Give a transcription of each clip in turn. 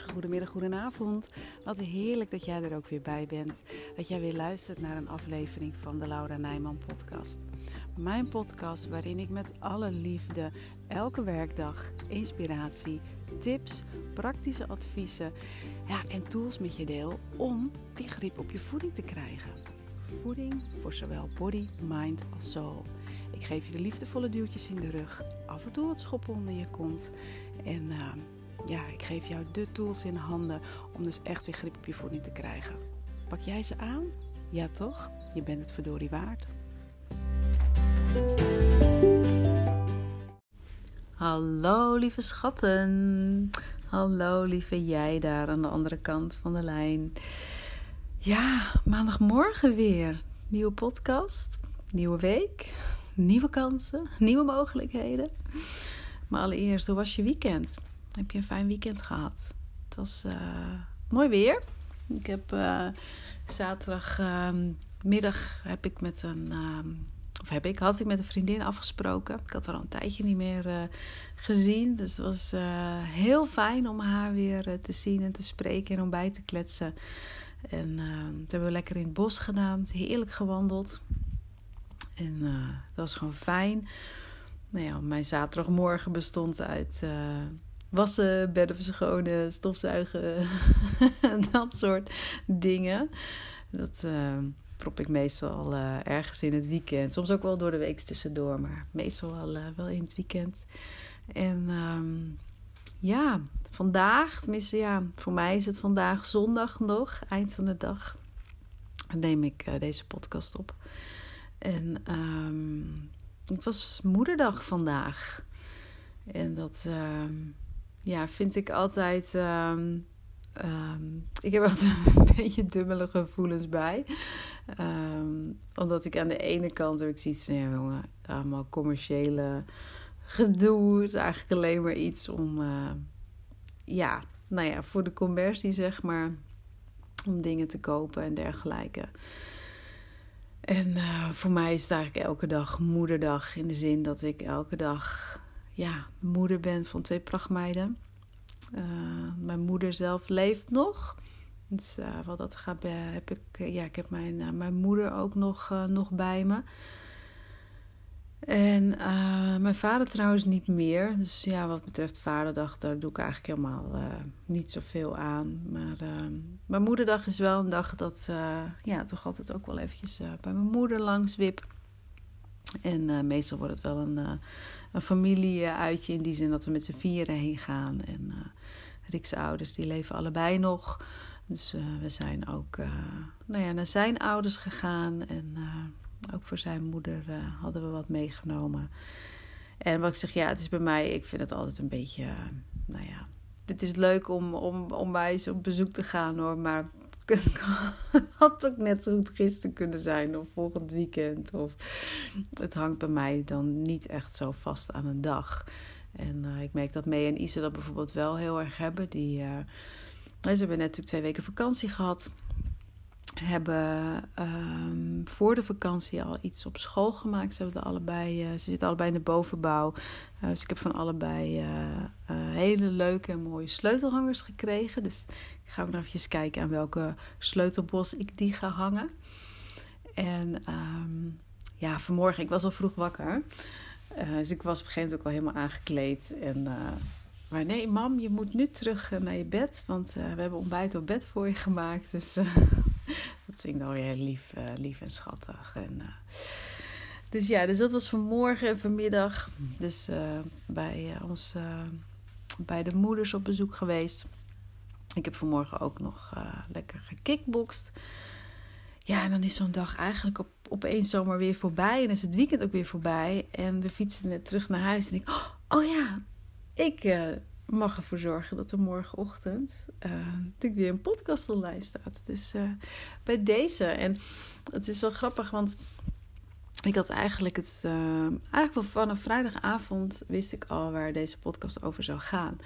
goedemiddag, goedenavond. Wat heerlijk dat jij er ook weer bij bent. Dat jij weer luistert naar een aflevering van de Laura Nijman podcast. Mijn podcast waarin ik met alle liefde elke werkdag inspiratie, tips, praktische adviezen ja, en tools met je deel om die grip op je voeding te krijgen. Voeding voor zowel body, mind als soul. Ik geef je de liefdevolle duwtjes in de rug, af en toe wat schoppen onder je kont en... Uh, ja, ik geef jou de tools in handen om dus echt weer grip op je voeding te krijgen. Pak jij ze aan? Ja toch? Je bent het verdorie waard. Hallo lieve schatten. Hallo lieve jij daar aan de andere kant van de lijn. Ja, maandagmorgen weer. Nieuwe podcast, nieuwe week, nieuwe kansen, nieuwe mogelijkheden. Maar allereerst, hoe was je weekend? Heb je een fijn weekend gehad? Het was uh, mooi weer. Ik heb uh, zaterdagmiddag heb ik met een uh, of heb ik had ik met een vriendin afgesproken. Ik had haar al een tijdje niet meer uh, gezien, dus het was heel fijn om haar weer te zien en te spreken en om bij te kletsen. En dat hebben we lekker in het bos gedaan, heerlijk gewandeld. En dat was gewoon fijn. Nou ja, mijn zaterdagmorgen bestond uit wassen, bedden verschonen, stofzuigen, dat soort dingen. Dat uh, prop ik meestal uh, ergens in het weekend. Soms ook wel door de week tussendoor, maar meestal wel, uh, wel in het weekend. En um, ja, vandaag, tenminste ja, voor mij is het vandaag zondag nog, eind van de dag, neem ik deze podcast op. En um, het was moederdag vandaag. En dat... ja, vind ik altijd. Um, um, ik heb altijd een beetje dubbele gevoelens bij. Um, omdat ik aan de ene kant heb ik zoiets ja, jongen, allemaal commerciële gedoe. Het is eigenlijk alleen maar iets om, uh, ja, nou ja, voor de conversie zeg maar. Om dingen te kopen en dergelijke. En uh, voor mij is het eigenlijk elke dag moederdag. In de zin dat ik elke dag ja, moeder ben van twee prachtmeiden. Uh, mijn moeder zelf leeft nog. Dus uh, wat dat gaat, heb ik, ja, ik heb mijn, uh, mijn moeder ook nog, nog bij me. En mijn vader trouwens niet meer. Dus ja, wat betreft vaderdag, daar doe ik eigenlijk helemaal niet zoveel aan. Maar mijn moederdag is wel een dag dat ja, toch altijd ook wel eventjes bij mijn moeder langs wip. En meestal wordt het wel een, een familieuitje in die zin dat we met z'n vieren heen gaan. En uh, Rick's ouders die leven allebei nog. Dus uh, we zijn ook uh, nou ja, naar zijn ouders gegaan. En ook voor zijn moeder hadden we wat meegenomen. En wat ik zeg, ja, het is bij mij, ik vind het altijd een beetje, nou ja, het is leuk om, om, om bij ze op bezoek te gaan hoor. Maar het had ook net zo goed gisteren kunnen zijn of volgend weekend. Of het hangt bij mij dan niet echt zo vast aan een dag. En uh, ik merk dat Mee en Isa dat bijvoorbeeld wel heel erg hebben. Die, uh, ze hebben net natuurlijk twee weken vakantie gehad. Hebben um, voor de vakantie al iets op school gemaakt. Ze, allebei, uh, ze zitten allebei in de bovenbouw. dus ik heb van allebei hele leuke en mooie sleutelhangers gekregen. Dus ga ook nog even kijken aan welke sleutelbos ik die ga hangen. En um, ja, vanmorgen, ik was al vroeg wakker. Dus ik was op een gegeven moment ook wel helemaal aangekleed. En, maar nee, mam, je moet nu terug naar je bed. Want we hebben ontbijt op bed voor je gemaakt. Dus dat vind ik dan weer lief, lief en schattig. En, dus ja, dus dat was vanmorgen en vanmiddag. Dus bij ons, bij de moeders op bezoek geweest. Ik heb vanmorgen ook nog lekker gekickboxd. Ja, en dan is zo'n dag eigenlijk op, opeens zomaar weer voorbij. En is het weekend ook weer voorbij. En we fietsen net terug naar huis. En ik, oh, ja, ik mag ervoor zorgen dat er morgenochtend uh, natuurlijk weer een podcast online staat. Dus bij deze. En het is wel grappig, want ik had eigenlijk het. eigenlijk wel vanaf vrijdagavond wist ik al waar deze podcast over zou gaan.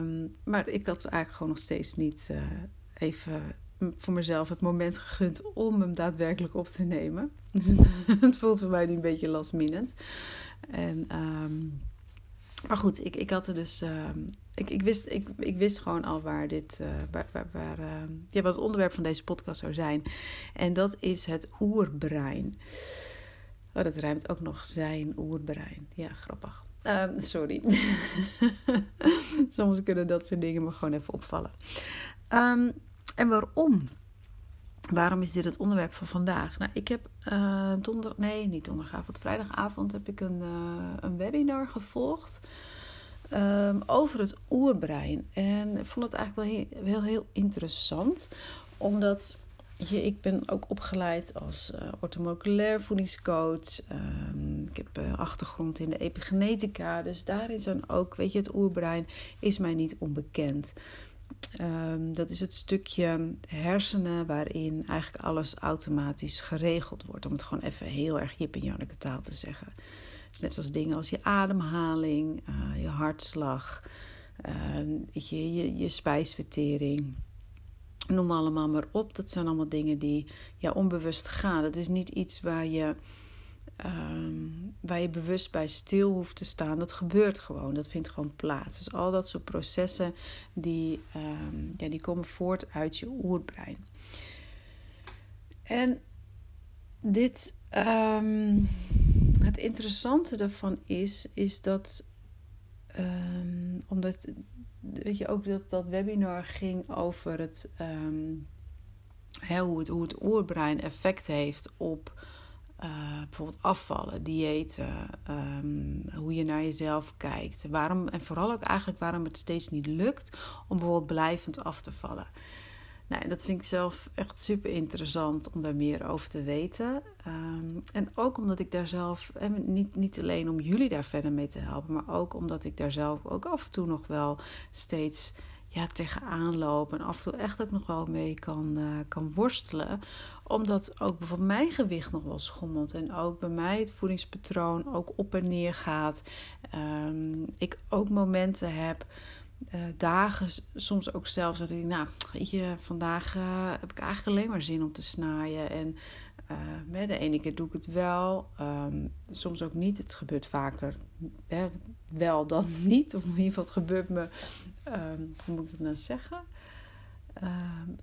Um, maar ik had eigenlijk gewoon nog steeds niet even voor mezelf het moment gegund om hem daadwerkelijk op te nemen. Dus het voelt voor mij nu een beetje last. En um, maar goed, ik, ik had er dus. Ehm, ik, ik, wist, ik, ik wist gewoon al waar dit. Uh, waar, waar, waar ehm, ja, wat het onderwerp van deze podcast zou zijn. En dat is het oerbrein. Oh, dat ruimt ook nog zijn oerbrein. Ja, grappig. Ehm, sorry. Soms kunnen dat soort dingen me gewoon even opvallen. en waarom? Waarom is dit het onderwerp van vandaag? Nou, ik heb uh, nee, niet donderdagavond, vrijdagavond heb ik een, uh, een webinar gevolgd um, over het oerbrein. En ik vond het eigenlijk wel heel, heel, interessant, omdat je, ik ben ook opgeleid als uh, voedingscoach. Um, ik heb uh, achtergrond in de epigenetica, dus daarin zijn ook, weet je, het oerbrein is mij niet onbekend. Um, dat is het stukje hersenen waarin eigenlijk alles automatisch geregeld wordt. Om het gewoon even heel erg Jip en Janneke taal te zeggen. Net zoals dingen als je ademhaling, uh, je hartslag, uh, je, je, je spijsvertering. Noem allemaal maar op. Dat zijn allemaal dingen die ja, onbewust gaan. Het is niet iets waar je um, waar je bewust bij stil hoeft te staan. Dat gebeurt gewoon, dat vindt gewoon plaats. Dus al dat soort processen die, um, ja, die komen voort uit je oerbrein. En dit, um, het interessante daarvan is, is dat, omdat weet je, ook dat, dat webinar ging over het, hoe het, hoe het oerbrein effect heeft op uh, bijvoorbeeld afvallen, diëten, um, hoe je naar jezelf kijkt. Waarom, en vooral ook eigenlijk waarom het steeds niet lukt om bijvoorbeeld blijvend af te vallen. Nou, dat vind ik zelf echt super interessant om daar meer over te weten. Um, en ook omdat ik daar zelf, niet, niet alleen om jullie daar verder mee te helpen, maar ook omdat ik daar zelf ook af en toe nog wel steeds ja, tegenaan loop. En af en toe echt ook nog wel mee kan, uh, kan worstelen omdat ook bijvoorbeeld mijn gewicht nog wel schommelt. En ook bij mij het voedingspatroon ook op en neer gaat. Um, ik ook momenten heb. Uh, dagen, soms ook zelfs dat ik, nou, je, vandaag uh, heb ik eigenlijk alleen maar zin om te snaaien. En uh, de ene keer doe ik het wel, um, soms ook niet. Het gebeurt vaker wel dan niet. Of in ieder geval, het gebeurt me, um, hoe moet ik het nou zeggen? Uh,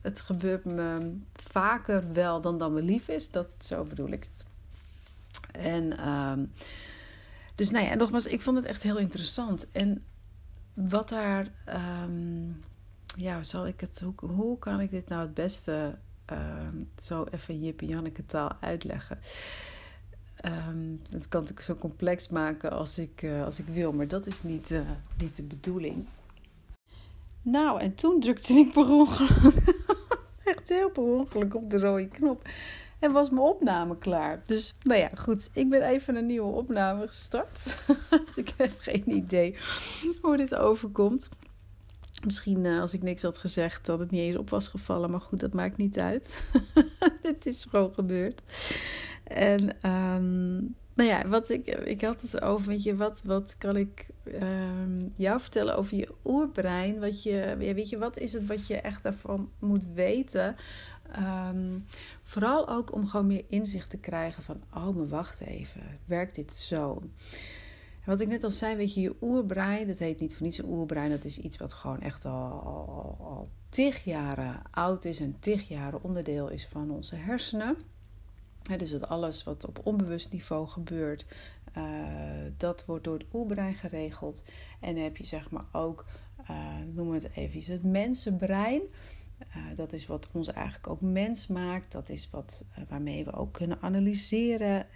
het gebeurt me vaker wel dan dan me lief is. Dat, zo bedoel ik het. En um, dus nou ja, nogmaals, ik vond het echt heel interessant. En wat daar, um, ja, zal ik het, hoe, kan ik dit nou het beste zo even Jip en Janneke taal uitleggen? Um, dat kan ik zo complex maken als ik, uh, als ik wil, maar dat is niet, uh, niet de bedoeling. Nou, en toen drukte ik per ongeluk, echt heel per ongeluk op de rode knop. En was mijn opname klaar. Dus, nou ja, goed. Ik ben even een nieuwe opname gestart. ik heb geen idee hoe dit overkomt. Misschien uh, als ik niks had gezegd dat het niet eens op was gevallen. Maar goed, dat maakt niet uit. dit is gewoon gebeurd. En um, nou ja, wat ik, ik had het over, weet je, wat, wat kan ik um, jou vertellen over je oerbrein? Wat je, weet je, wat is het wat je echt daarvan moet weten? Um, vooral ook om gewoon meer inzicht te krijgen van, oh, maar wacht even, werkt dit zo? wat ik net al zei, weet je, je oerbrein, dat heet niet voor niets een oerbrein, dat is iets wat gewoon echt al, al, al tig jaren oud is en tig jaren onderdeel is van onze hersenen dus dat alles wat op onbewust niveau gebeurt, uh, dat wordt door het oerbrein geregeld. En dan heb je zeg maar ook, uh, noem het even, het mensenbrein. Uh, dat is wat ons eigenlijk ook mens maakt. Dat is wat, waarmee we ook kunnen analyseren,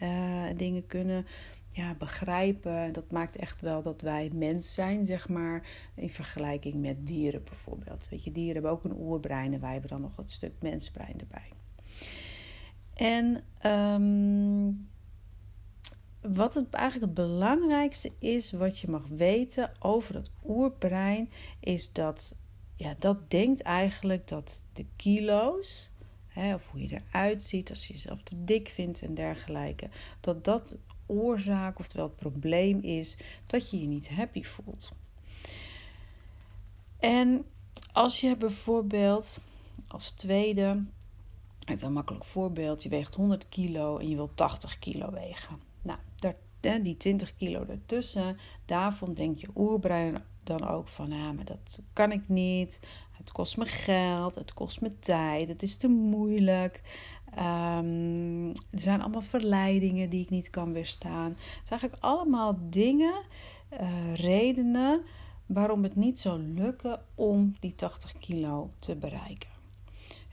dingen kunnen ja, begrijpen. Dat maakt echt wel dat wij mens zijn, zeg maar, in vergelijking met dieren bijvoorbeeld. Weet je, dieren hebben ook een oerbrein en wij hebben dan nog het stuk mensbrein erbij. En um, wat het eigenlijk het belangrijkste is wat je mag weten over het oerbrein, is dat ja, dat denkt eigenlijk dat de kilo's, hè, of hoe je eruit ziet als je jezelf te dik vindt en dergelijke, dat dat oorzaak, oftewel het probleem is dat je je niet happy voelt. En als je bijvoorbeeld als tweede Even een makkelijk voorbeeld. Je weegt 100 kilo en je wilt 80 kilo wegen. Nou, daar die 20 kilo ertussen, daarvan denkt je oerbrein dan ook van, ja, maar dat kan ik niet. Het kost me geld, het kost me tijd, het is te moeilijk. Ehm, er zijn allemaal verleidingen die ik niet kan weerstaan. Het zijn eigenlijk allemaal dingen, uh, redenen waarom het niet zou lukken om die 80 kilo te bereiken.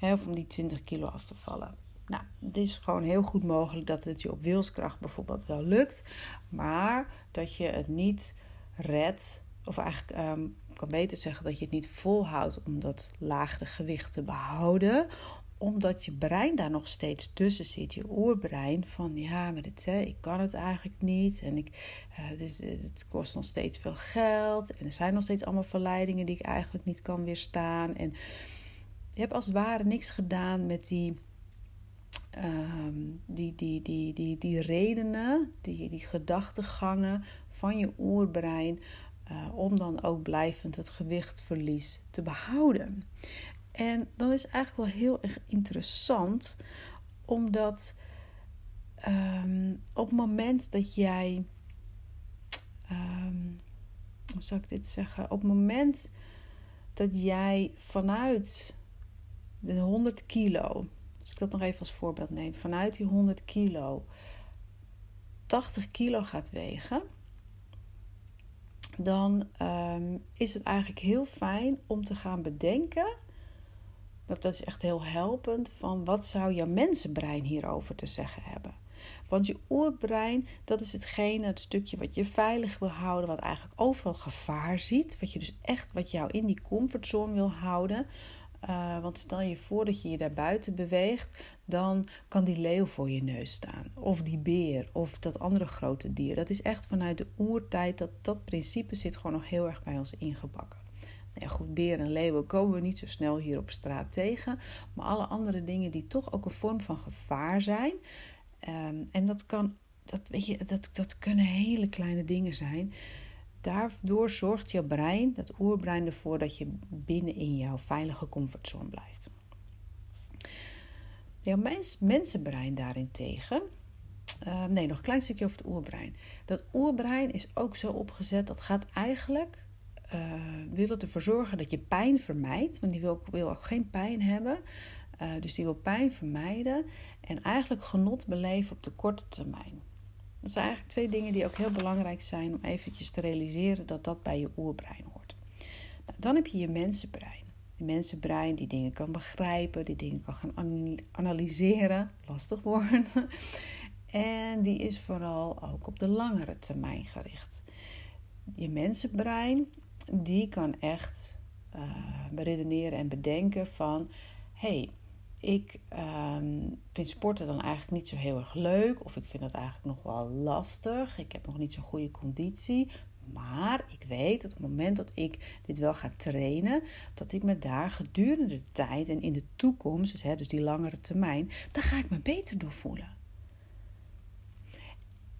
Of om die 20 kilo af te vallen. Nou, het is gewoon heel goed mogelijk dat het je op wilskracht bijvoorbeeld wel lukt, maar dat je het niet redt, of eigenlijk um, kan beter zeggen dat je het niet volhoudt om dat lagere gewicht te behouden, omdat je brein daar nog steeds tussen zit, je oerbrein, van ja, maar hè, ik kan het eigenlijk niet en ik, dus, het kost nog steeds veel geld en er zijn nog steeds allemaal verleidingen die ik eigenlijk niet kan weerstaan. En je hebt als het ware niks gedaan met die, um, die, die, die, die, die redenen, die, die gedachtegangen van je oerbrein. Uh, om dan ook blijvend het gewichtverlies te behouden. En dan is eigenlijk wel heel erg interessant, omdat um, op het moment dat jij, um, hoe zou ik dit zeggen? Op het moment dat jij vanuit de 100 kilo, als ik dat nog even als voorbeeld neem, vanuit die 100 kilo 80 kilo gaat wegen, dan um, is het eigenlijk heel fijn om te gaan bedenken dat is echt heel helpend van wat zou jouw mensenbrein hierover te zeggen hebben. Want je oerbrein, dat is hetgene, het stukje wat je veilig wil houden, wat eigenlijk overal gevaar ziet. Wat je dus echt, wat jou in die comfortzone wil houden. Uh, want stel je voor dat je je daar buiten beweegt, dan kan die leeuw voor je neus staan. Of die beer, of dat andere grote dier. Dat is echt vanuit de oertijd, dat, dat principe zit gewoon nog heel erg bij ons ingebakken. Ja, goed, beren en leeuwen komen we niet zo snel hier op straat tegen. Maar alle andere dingen die toch ook een vorm van gevaar zijn. Ehm, en dat, kan, dat, weet je, dat, dat kunnen hele kleine dingen zijn. Daardoor zorgt jouw brein, dat oerbrein, ervoor dat je binnen in jouw veilige comfortzone blijft. Jouw mens, mensenbrein daarentegen. Uh, nee, nog een klein stukje over het oerbrein. Dat oerbrein is ook zo opgezet, dat gaat eigenlijk uh, wil ervoor zorgen dat je pijn vermijdt. Want die wil, wil ook geen pijn hebben. Uh, dus die wil pijn vermijden. En eigenlijk genot beleven op de korte termijn. Dat zijn eigenlijk twee dingen die ook heel belangrijk zijn om eventjes te realiseren dat dat bij je oerbrein hoort. Nou, dan heb je je mensenbrein. Je mensenbrein die dingen kan begrijpen, die dingen kan gaan analyseren. Lastig woord. En die is vooral ook op de langere termijn gericht. Je mensenbrein die kan echt uh, en bedenken van... hey, ik uh, vind sporten dan eigenlijk niet zo heel erg leuk... of ik vind het eigenlijk nog wel lastig. Ik heb nog niet zo'n goede conditie... Maar ik weet dat op het moment dat ik dit wel ga trainen, dat ik me daar gedurende de tijd en in de toekomst, dus, hè, dus die langere termijn, daar ga ik me beter door voelen.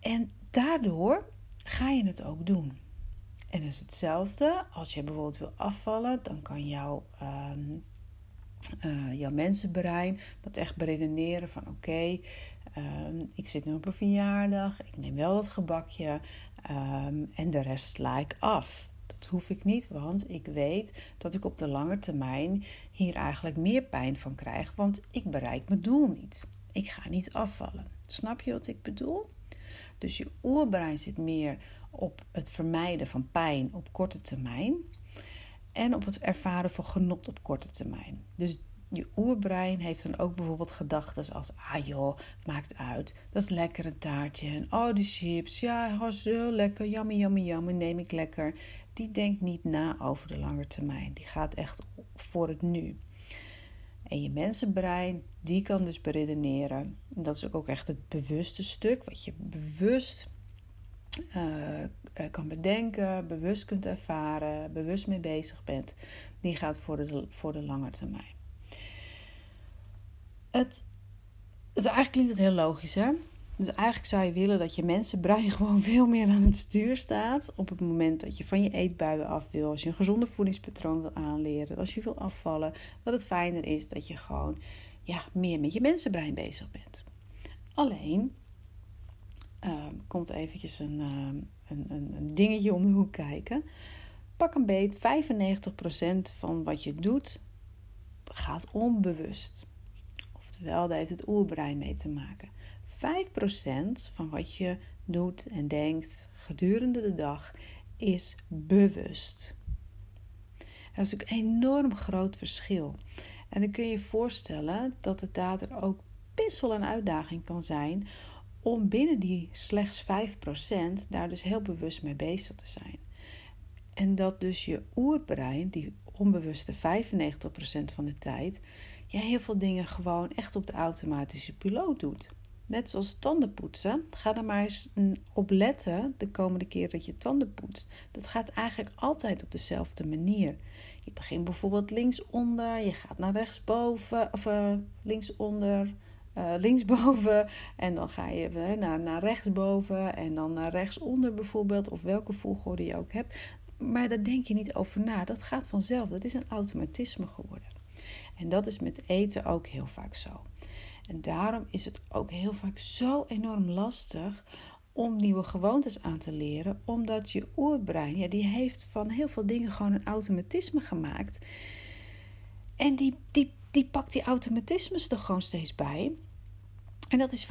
En daardoor ga je het ook doen. En is hetzelfde, als je bijvoorbeeld wil afvallen, dan kan jouw, um, uh, jouw mensenbrein dat echt beredeneren van oké, ehm, ik zit nu op een verjaardag, ik neem wel dat gebakje ehm, en de rest sla ik af. Dat hoef ik niet, want ik weet dat ik op de lange termijn hier eigenlijk meer pijn van krijg, want ik bereik mijn doel niet. Ik ga niet afvallen. Snap je wat ik bedoel? Dus je oerbrein zit meer op het vermijden van pijn op korte termijn en op het ervaren van genot op korte termijn. Dus je oerbrein heeft dan ook bijvoorbeeld gedachten als: ah joh, maakt uit, dat is lekker een taartje. En oh, de chips, ja, heel lekker, yummy, yummy, yummy, neem ik lekker. Die denkt niet na over de lange termijn. Die gaat echt voor het nu. En je mensenbrein, die kan dus beredeneren. En dat is ook echt het bewuste stuk, wat je bewust uh, kan bedenken, bewust kunt ervaren, bewust mee bezig bent, die gaat voor de, voor de lange termijn. Het, het, eigenlijk klinkt het heel logisch, hè? Dus eigenlijk zou je willen dat je mensenbrein gewoon veel meer aan het stuur staat. Op het moment dat je van je eetbuien af wil. Als je een gezonde voedingspatroon wil aanleren. Als je wil afvallen. Dat het fijner is dat je gewoon ja, meer met je mensenbrein bezig bent. Alleen uh, komt eventjes een, een, een, een dingetje om de hoek kijken. Pak een beet, 95% van wat je doet gaat onbewust. Oftewel, daar heeft het oerbrein mee te maken. 5% van wat je doet en denkt gedurende de dag is bewust. Dat is een enorm groot verschil. En dan kun je je voorstellen dat het daardoor ook best wel een uitdaging kan zijn om binnen die slechts 5% daar dus heel bewust mee bezig te zijn. En dat dus je oerbrein, die onbewuste 95% van de tijd, je heel veel dingen gewoon echt op de automatische piloot doet. Net zoals tandenpoetsen. Ga er maar eens op letten de komende keer dat je tanden poetst. Dat gaat eigenlijk altijd op dezelfde manier. Je begint bijvoorbeeld linksonder, je gaat naar rechtsboven, of uh, linksonder, uh, linksboven. En dan ga je uh, naar, naar rechtsboven en dan naar rechtsonder bijvoorbeeld, of welke volgorde je ook hebt. Maar daar denk je niet over na. Dat gaat vanzelf. Dat is een automatisme geworden. En dat is met eten ook heel vaak zo. En daarom is het ook heel vaak zo enorm lastig om nieuwe gewoontes aan te leren, omdat je oerbrein, ja, die heeft van heel veel dingen gewoon een automatisme gemaakt. En die, die, die pakt die automatismes er gewoon steeds bij. En dat is 95%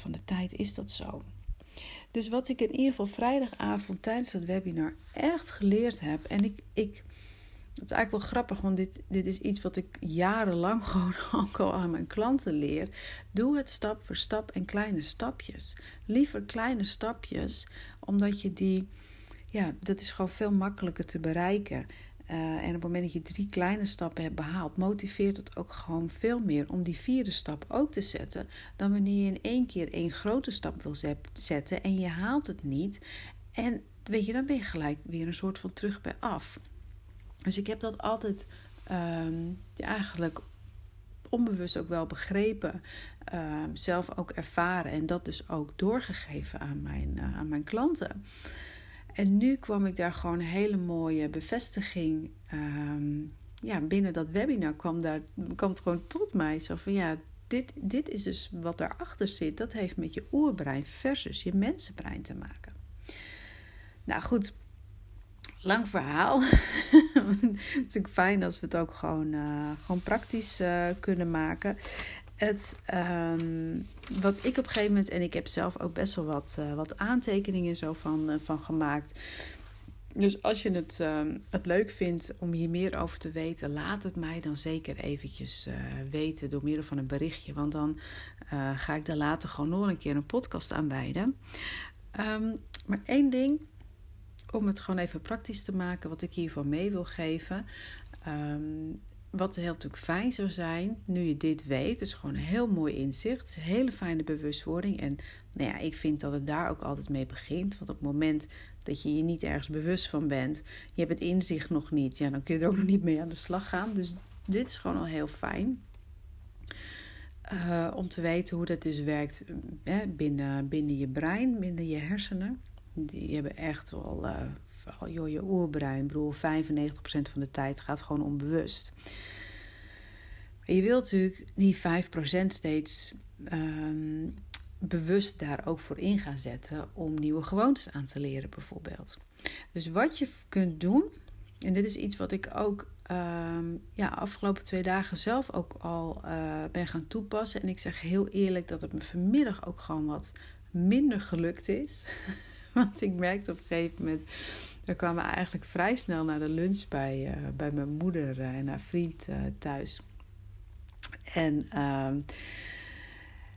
van de tijd is dat zo. Dus wat ik in ieder geval vrijdagavond tijdens dat webinar echt geleerd heb. En ik, ik het is eigenlijk wel grappig, want dit, dit is iets wat ik jarenlang gewoon ook al aan mijn klanten leer. Doe het stap voor stap en kleine stapjes. Liever kleine stapjes, omdat je die, ja, dat is gewoon veel makkelijker te bereiken. Uh, en op het moment dat je drie kleine stappen hebt behaald, motiveert het ook gewoon veel meer om die vierde stap ook te zetten. Dan wanneer je in één keer één grote stap wil zetten en je haalt het niet. En weet je, dan ben je gelijk weer een soort van terug bij af. Dus ik heb dat altijd ehm, eigenlijk onbewust ook wel begrepen, ehm, zelf ook ervaren en dat dus ook doorgegeven aan mijn, uh, aan mijn klanten. En nu kwam ik daar gewoon een hele mooie bevestiging. Ehm, ja, binnen dat webinar kwam, daar, kwam het gewoon tot mij. Zo van ja, dit, dit is dus wat erachter zit. Dat heeft met je oerbrein versus je mensenbrein te maken. Nou goed, lang verhaal. het is natuurlijk fijn als we het ook gewoon, uh, gewoon praktisch uh, kunnen maken. Het, um, wat ik op gegeven moment, en ik heb zelf ook best wel wat, uh, wat aantekeningen zo van, van gemaakt. Dus als je het, ehm, het leuk vindt om hier meer over te weten, laat het mij dan zeker eventjes weten door middel van een berichtje. Want dan ga ik daar later gewoon nog een keer een podcast aan wijden. Um, maar één ding om het gewoon even praktisch te maken, wat ik hiervan mee wil geven. Wat heel natuurlijk fijn zou zijn, nu je dit weet, is gewoon een heel mooi inzicht. Het is een hele fijne bewustwording. En nou ja, ik vind dat het daar ook altijd mee begint. Want op het moment dat je je niet ergens bewust van bent, je hebt het inzicht nog niet, ja, dan kun je er ook nog niet mee aan de slag gaan. Dus dit is gewoon al heel fijn. Uh, om te weten hoe dat dus werkt binnen, binnen je brein, binnen je hersenen die hebben echt wel, uh, vooral joh, je oerbrein, broer, 95% van de tijd gaat gewoon onbewust. je wilt natuurlijk die 5% steeds um, bewust daar ook voor in gaan zetten om nieuwe gewoontes aan te leren, bijvoorbeeld. Dus wat je kunt doen, en dit is iets wat ik ook um, ja, afgelopen twee dagen zelf ook al uh, ben gaan toepassen. En ik zeg heel eerlijk dat het me vanmiddag ook gewoon wat minder gelukt is. Want ik merkte op een gegeven moment. We kwamen eigenlijk vrij snel naar de lunch bij, uh, bij mijn moeder uh, en haar vriend uh, thuis. En uh,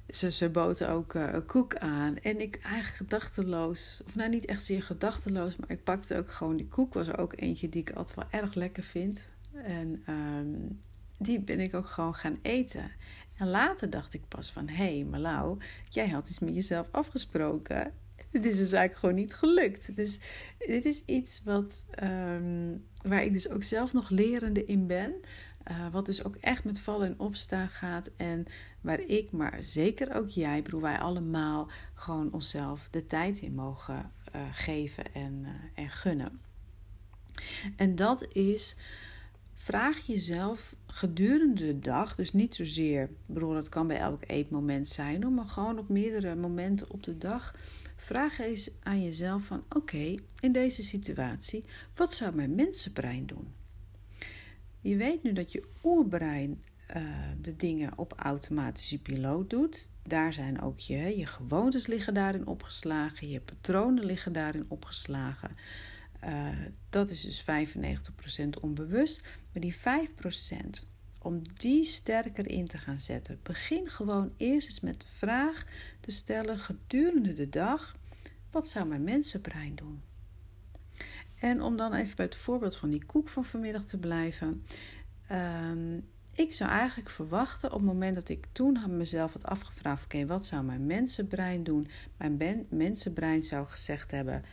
ze, ze boten ook een koek aan. En ik eigenlijk gedachteloos, of nou niet echt zeer gedachteloos, maar ik pakte ook gewoon die koek. Was ook eentje die ik altijd wel erg lekker vind. En um, die ben ik ook gewoon gaan eten. En later dacht ik pas van, hé hey, jij had iets met jezelf afgesproken dit is dus eigenlijk gewoon niet gelukt. Dus dit is iets wat, um, waar ik dus ook zelf nog lerende in ben. Uh, wat dus ook echt met vallen en opstaan gaat. En waar ik, maar zeker ook jij, broer, wij allemaal gewoon onszelf de tijd in mogen uh, geven en, uh, en gunnen. En dat is vraag jezelf gedurende de dag, dus niet zozeer, ik bedoel, dat kan bij elk eetmoment zijn, maar gewoon op meerdere momenten op de dag. Vraag eens aan jezelf van oké, in deze situatie, wat zou mijn mensenbrein doen? Je weet nu dat je oerbrein uh, de dingen op automatische piloot doet. Daar zijn ook je, je gewoontes liggen daarin opgeslagen, je patronen liggen daarin opgeslagen. Uh, dat is dus 95% onbewust. Maar die 5%, om die sterker in te gaan zetten, begin gewoon eerst eens met de vraag te stellen gedurende de dag: wat zou mijn mensenbrein doen? En om dan even bij het voorbeeld van die koek van vanmiddag te blijven. Um, ik zou eigenlijk verwachten op het moment dat ik toen mezelf had afgevraagd: oké, wat zou mijn mensenbrein doen? Mijn mensenbrein zou gezegd hebben: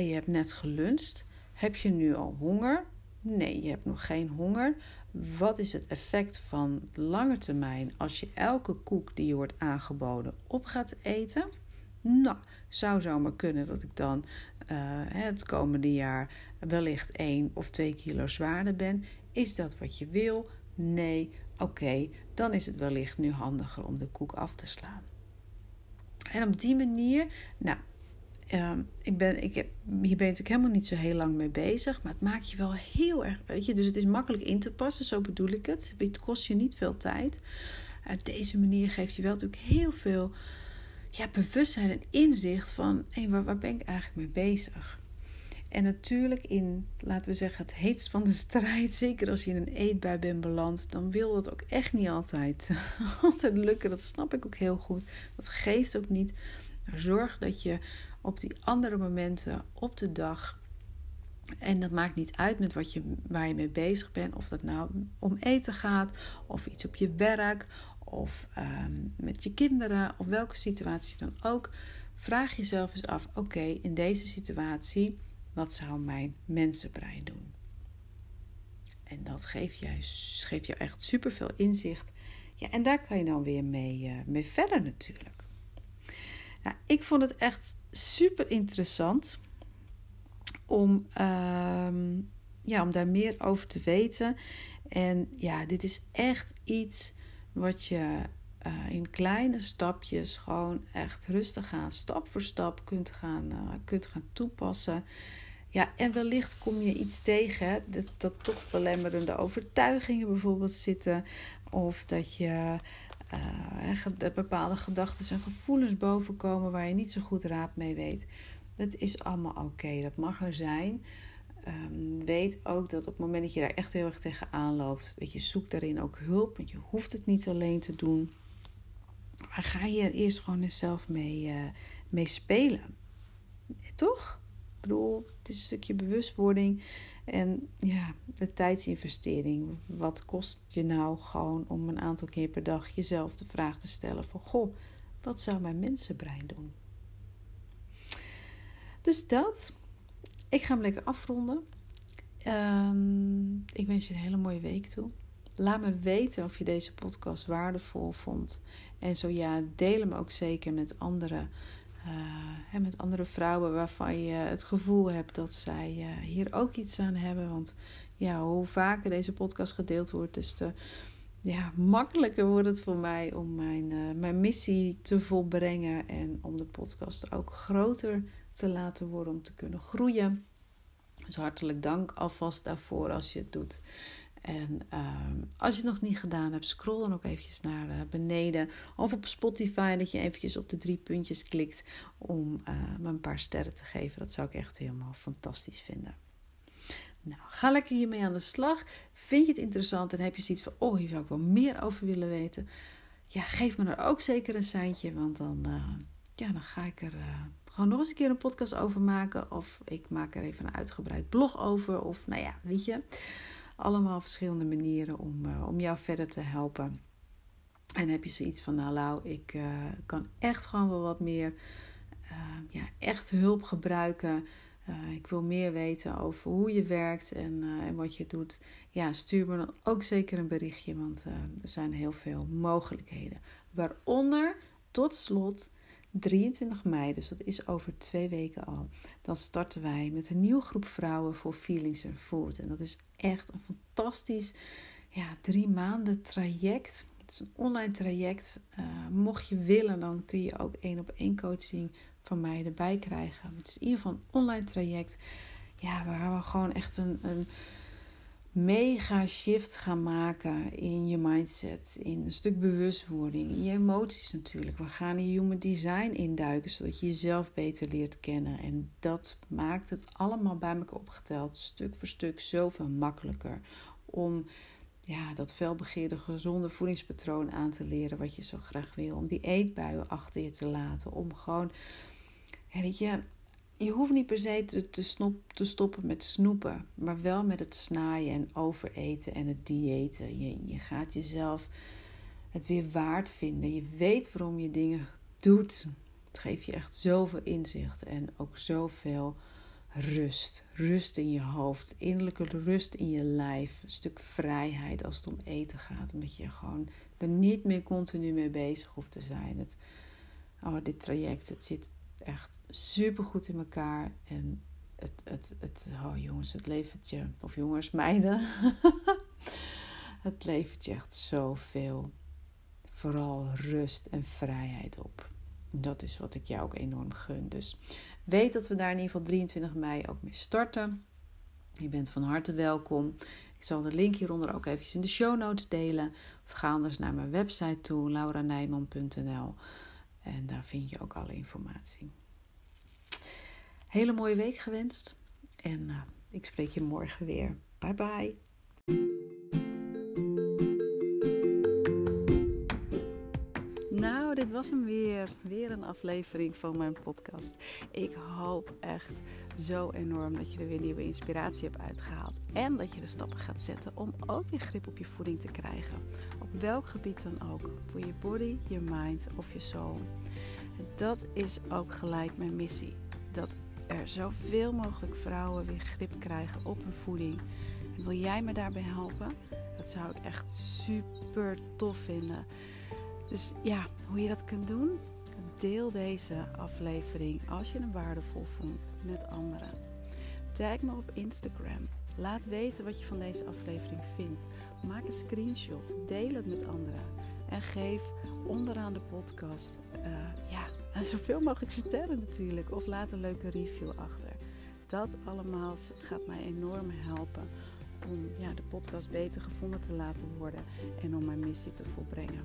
je hebt net geluncht. Heb je nu al honger? Nee, je hebt nog geen honger. Wat is het effect van lange termijn als je elke koek die je wordt aangeboden op gaat eten? Nou, zou zomaar kunnen dat ik dan uh, het komende jaar wellicht 1 of 2 kilo zwaarder ben. Is dat wat je wil? Nee, oké, dan is het wellicht nu handiger om de koek af te slaan. En op die manier, nou, uh, ik ben, ik heb, hier ben je natuurlijk helemaal niet zo heel lang mee bezig, maar het maakt je wel heel erg, weet je, dus het is makkelijk in te passen, zo bedoel ik het. Het kost je niet veel tijd. Op deze manier geeft je wel natuurlijk heel veel ja, bewustzijn en inzicht van, hey, waar, waar ben ik eigenlijk mee bezig? En natuurlijk in, laten we zeggen, het heetst van de strijd, zeker als je in een eetbui bent beland, dan wil dat ook echt niet altijd, altijd lukken. Dat snap ik ook heel goed. Dat geeft ook niet. Zorg dat je op die andere momenten op de dag, en dat maakt niet uit met wat je, waar je mee bezig bent, of dat nou om eten gaat, of iets op je werk, of ehm, met je kinderen, of welke situatie dan ook. Vraag jezelf eens af: oké, in deze situatie wat zou mijn mensenbrein doen? En dat geeft, juist, geeft jou echt superveel inzicht. Ja, en daar kan je dan weer mee, uh, mee verder natuurlijk. Nou, ik vond het echt super interessant om, uh, ja, om daar meer over te weten. En ja, dit is echt iets wat je uh, in kleine stapjes gewoon echt rustig aan, stap voor stap kunt gaan, uh, kunt gaan toepassen. Ja, en wellicht kom je iets tegen dat, dat toch belemmerende overtuigingen bijvoorbeeld zitten. Of dat je uh, bepaalde gedachten en gevoelens bovenkomen waar je niet zo goed raad mee weet. Dat is allemaal oké, dat mag er zijn. Um, weet ook dat op het moment dat je daar echt heel erg tegenaan loopt, weet je, zoek daarin ook hulp. Want je hoeft het niet alleen te doen. Maar ga je er eerst gewoon eens zelf mee, uh, mee spelen. Toch? bedoel, het is een stukje bewustwording. En ja, de tijdsinvestering. Wat kost je nou gewoon om een aantal keer per dag jezelf de vraag te stellen van... Goh, wat zou mijn mensenbrein doen? Dus dat. Ik ga hem lekker afronden. Ehm, ik wens je een hele mooie week toe. Laat me weten of je deze podcast waardevol vond. En zo ja, deel hem ook zeker met anderen uh, met andere vrouwen waarvan je het gevoel hebt dat zij uh, hier ook iets aan hebben. Want ja, hoe vaker deze podcast gedeeld wordt, des te ja, makkelijker wordt het voor mij om mijn, uh, mijn missie te volbrengen. En om de podcast ook groter te laten worden, om te kunnen groeien. Dus hartelijk dank alvast daarvoor als je het doet. En uh, als je het nog niet gedaan hebt, scroll dan ook eventjes naar uh, beneden. Of op Spotify dat je eventjes op de drie puntjes klikt om uh, me een paar sterren te geven. Dat zou ik echt helemaal fantastisch vinden. Nou, ga lekker hiermee aan de slag. Vind je het interessant en heb je zoiets van, oh, hier zou ik wel meer over willen weten. Ja, geef me er ook zeker een seintje, want dan, uh, ja, dan ga ik er gewoon nog eens een keer een podcast over maken. Of ik maak er even een uitgebreid blog over. Of nou ja, weet je allemaal verschillende manieren om, uh, om jou verder te helpen. En heb je zoiets van, nou ik uh, kan echt gewoon wel wat meer, uh, ja, echt hulp gebruiken. ik wil meer weten over hoe je werkt en, en wat je doet. Ja, stuur me dan ook zeker een berichtje, want er zijn heel veel mogelijkheden. Waaronder, tot slot, 23 mei, dus dat is over twee weken al, dan starten wij met een nieuwe groep vrouwen voor Feelings and Food. En dat is echt een fantastisch ja, drie maanden traject. Het is een online traject. Uh, mocht je willen, dan kun je ook één op één coaching van mij erbij krijgen. Het is in ieder geval een online traject. Ja, waar we gewoon echt een, een mega shift gaan maken in je mindset, in een stuk bewustwording, in je emoties natuurlijk. We gaan in human design induiken, zodat je jezelf beter leert kennen. En dat maakt het allemaal bij elkaar opgeteld, stuk voor stuk, zoveel makkelijker om ja, dat felbegeerde gezonde voedingspatroon aan te leren wat je zo graag wil. Om die eetbuien achter je te laten. Om gewoon, weet je, je hoeft niet per se te, stoppen met snoepen, maar wel met het snaaien en overeten en het diëten. Je, je gaat jezelf het weer waard vinden. Je weet waarom je dingen doet. Het geeft je echt zoveel inzicht en ook zoveel rust. Rust in je hoofd, innerlijke rust in je lijf. Een stuk vrijheid als het om eten gaat. Omdat je gewoon er niet meer continu mee bezig hoeft te zijn. Het, oh, dit traject, het zit echt super goed in elkaar. En het, het, het, oh jongens, het levert je, of jongens, meiden, het levert je echt zoveel, vooral rust en vrijheid op. Dat is wat ik jou ook enorm gun. Dus weet dat we daar in ieder geval 23 mei ook mee starten. Je bent van harte welkom. Ik zal de link hieronder ook even in de show notes delen. Of ga anders naar mijn website toe, lauranijman.nl. En daar vind je ook alle informatie. Hele mooie week gewenst. En uh, ik spreek je morgen weer. Bye bye. Was hem weer. Weer een aflevering van mijn podcast. Ik hoop echt zo enorm dat je er weer nieuwe inspiratie hebt uitgehaald. En dat je de stappen gaat zetten om ook weer grip op je voeding te krijgen. Op welk gebied dan ook. Voor je body, je mind of je soul. Dat is ook gelijk mijn missie. Dat er zoveel mogelijk vrouwen weer grip krijgen op hun voeding. En wil jij me daarbij helpen? Dat zou ik echt super tof vinden. Dus ja, hoe je dat kunt doen? Deel deze aflevering als je hem waardevol vond met anderen. Tag me op Instagram. Laat weten wat je van deze aflevering vindt. Maak een screenshot. Deel het met anderen. En geef onderaan de podcast uh, ja, zoveel mogelijk sterren natuurlijk. Of laat een leuke review achter. Dat allemaal gaat mij enorm helpen om ja, de podcast beter gevonden te laten worden en om mijn missie te volbrengen.